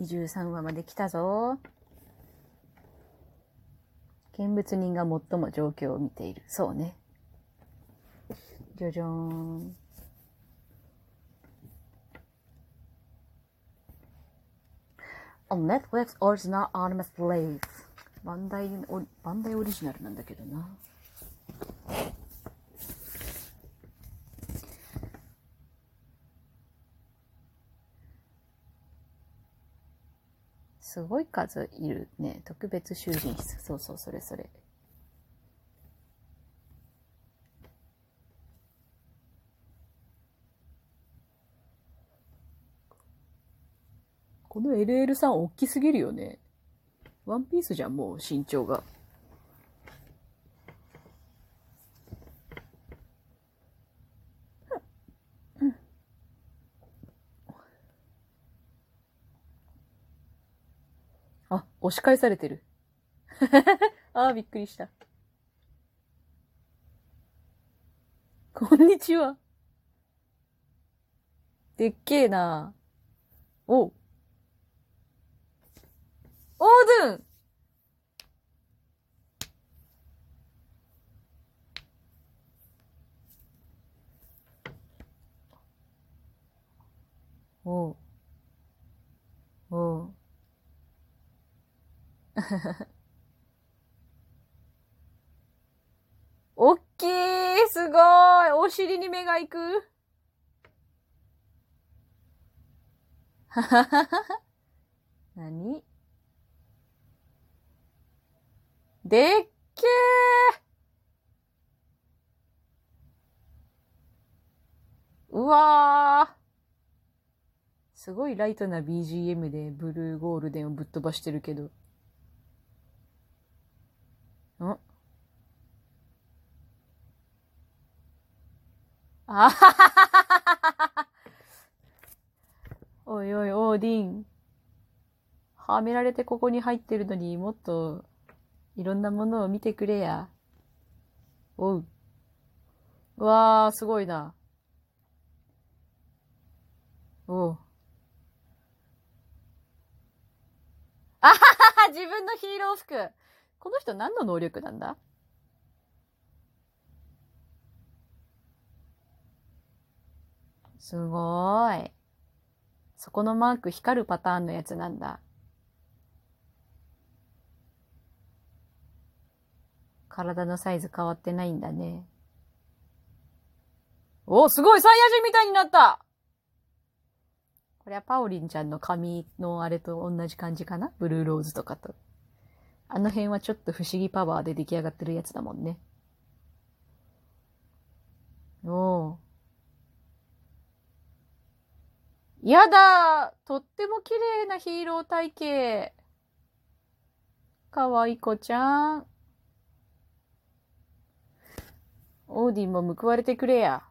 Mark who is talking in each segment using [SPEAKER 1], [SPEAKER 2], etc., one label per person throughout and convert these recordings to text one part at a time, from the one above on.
[SPEAKER 1] 23話まで来たぞ。見物人が最も状況を見ている。そうね。じゃじゃーん。On Netflix Original Anime Slave バンダイ、バンダイオリジナルなんだけどな。すごい数いるね。特別囚人室。そうそう、それそれ。この LL さん大きすぎるよね。ワンピースじゃん、もう身長が。あ、押し返されてる。ああ、びっくりした。こんにちは。でっけえな。おう。オードゥンお。おう。おっきいすごいお尻に目が行くはははは。何？でっけーうわーすごいライトな BGM でブルーゴールデンをぶっ飛ばしてるけど。んあははははおいおい、オーディン。はめられてここに入ってるのにもっといろんなものを見てくれや。おう。うわー、すごいな。おう。あははは自分のヒーロー服。この人何の能力なんだ？すごーい。そこのマーク光るパターンのやつなんだ。体のサイズ変わってないんだね。おすごいサイヤ人みたいになったこれはパオリンちゃんの髪のあれと同じ感じかな？ブルーローズとかと。あの辺はちょっと不思議パワーで出来上がってるやつだもんね。おー。やだとっても綺麗なヒーロー体型。かわいこちゃん。オーディンも報われてくれや。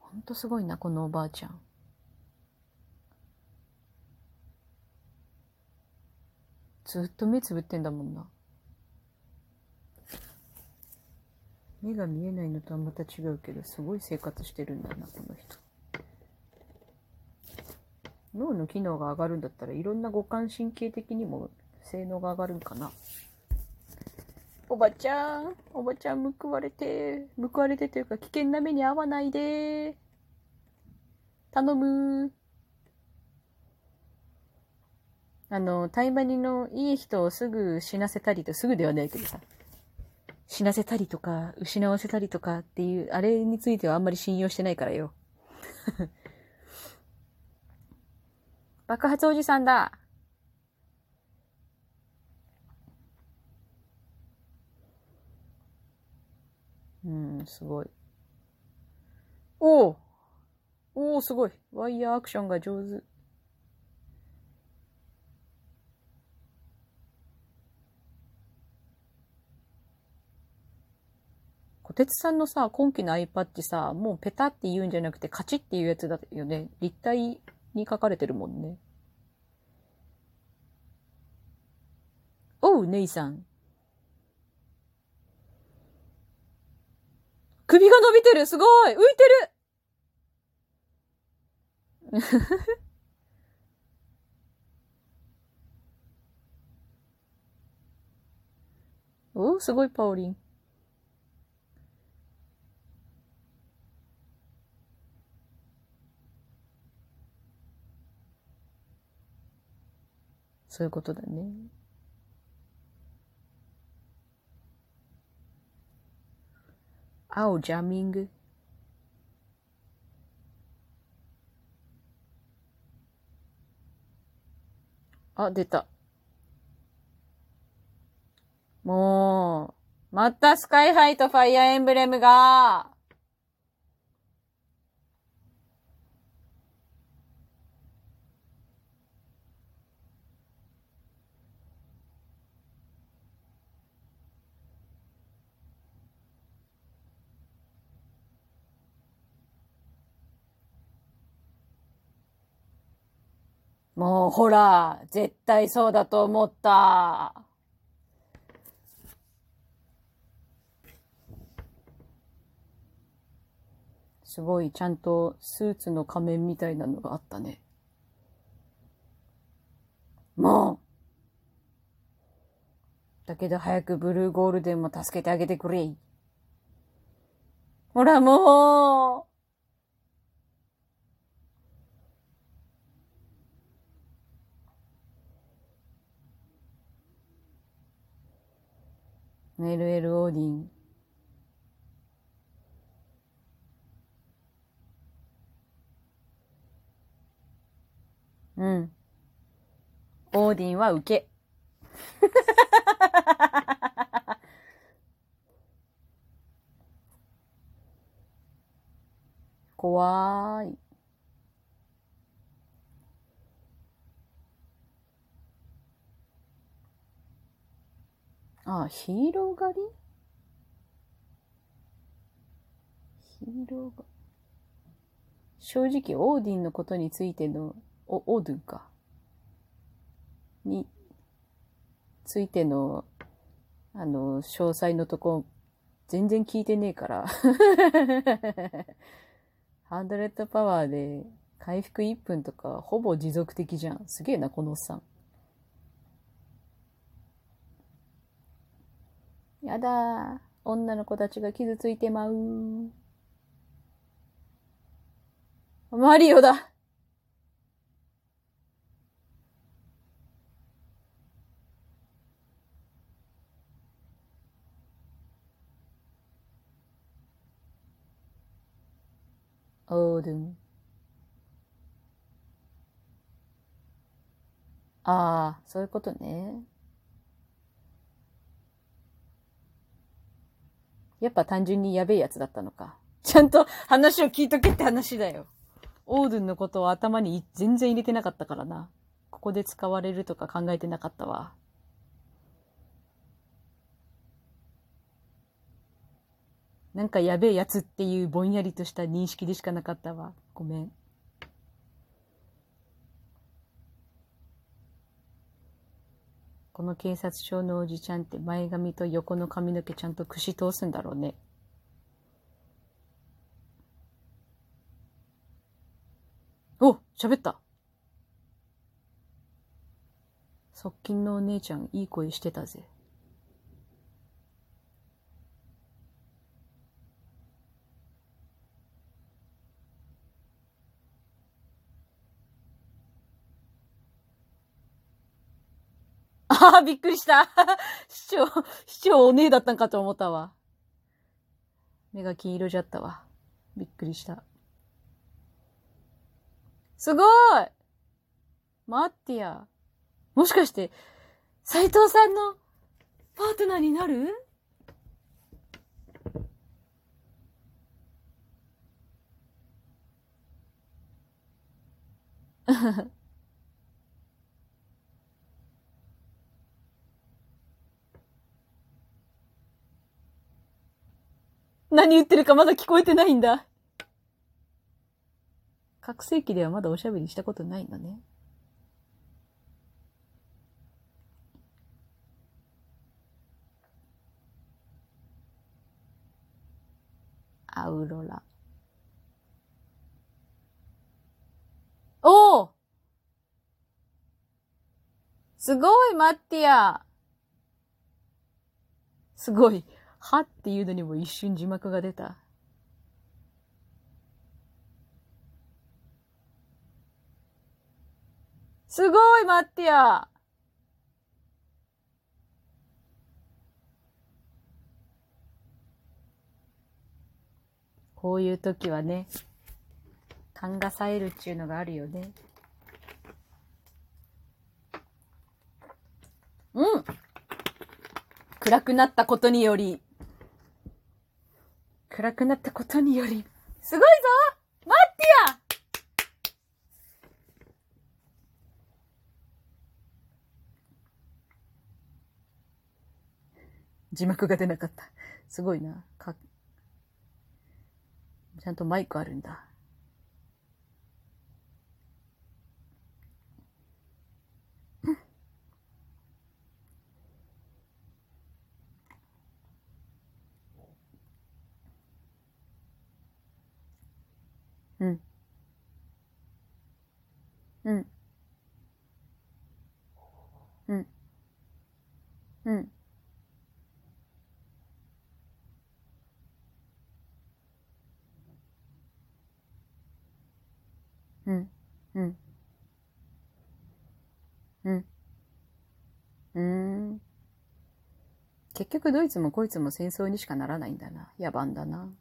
[SPEAKER 1] ほんとすごいな、このおばあちゃん。ずっと目つぶってんだもんな。目が見えないのとはまた違うけど、すごい生活してるんだな、この人。脳の機能が上がるんだったらいろんな五感神経的にも性能が上がるんかな。おばちゃん、おばちゃん報われて、報われてというか危険な目に遭わないで。頼む。あの、タイマニのいい人をすぐ死なせたりと、すぐではないけどさ、死なせたりとか、失わせたりとかっていう、あれについてはあんまり信用してないからよ。爆発おじさんだ。うん、すごい。おおおおすごい。ワイヤーアクションが上手。小鉄さんのさ、今期の iPad さ、もうペタって言うんじゃなくてカチっていうやつだよね。立体に書かれてるもんね。おう、姉さん。首が伸びてるすごい浮いてる おすごい、パオリン。そういうことだね。青ジャミング。あ、出た。もう、またスカイハイとファイアーエンブレムが、もうほら、絶対そうだと思った。すごいちゃんとスーツの仮面みたいなのがあったね。もうだけど早くブルーゴールデンも助けてあげてくれ。ほらもう LL オーディン。うん。オーディンは受け。怖い。あ、ヒーロー狩り？ヒーローが、正直オーディンのことについてのお、オードゥか。についての、あの、詳細のとこ、全然聞いてねえから。ハンドレッドパワーで回復1分とかほぼ持続的じゃん。すげえな、このおっさん。やだ女の子たちが傷ついてまう。マリオだオードン。ああ、そういうことね。やっぱ単純にやべえやつだったのか。ちゃんと話を聞いとけって話だよ。オードゥンのことを頭に全然入れてなかったからな。ここで使われるとか考えてなかったわ。なんかやべえやつっていうぼんやりとした認識でしかなかったわ。ごめん。この警察署のおじちゃんって前髪と横の髪の毛ちゃんと串通すんだろうね。お喋った側近のお姉ちゃんいい声してたぜ。ああ、びっくりした。市長、市長お姉だったんかと思ったわ。目が金色じゃったわ。びっくりした。すごい待ってや。もしかして、斎藤さんのパートナーになる？何言ってるかまだ聞こえてないんだ。覚醒器ではまだおしゃべりしたことないんだね。アウロラ。おおすごい、マッティアすごい。はっていうのにも一瞬字幕が出た。すごい、マッティア。こういう時はね、勘が冴えるっていうのがあるよね。うん暗くなったことにより、暗くなったことにより、すごいぞマッティア字幕が出なかった。すごいな。かちゃんとマイクあるんだ。うん。うん。うん。うん。うん。うん。うん。うん。結局どいつもこいつも戦争にしかならないんだな。野蛮だな。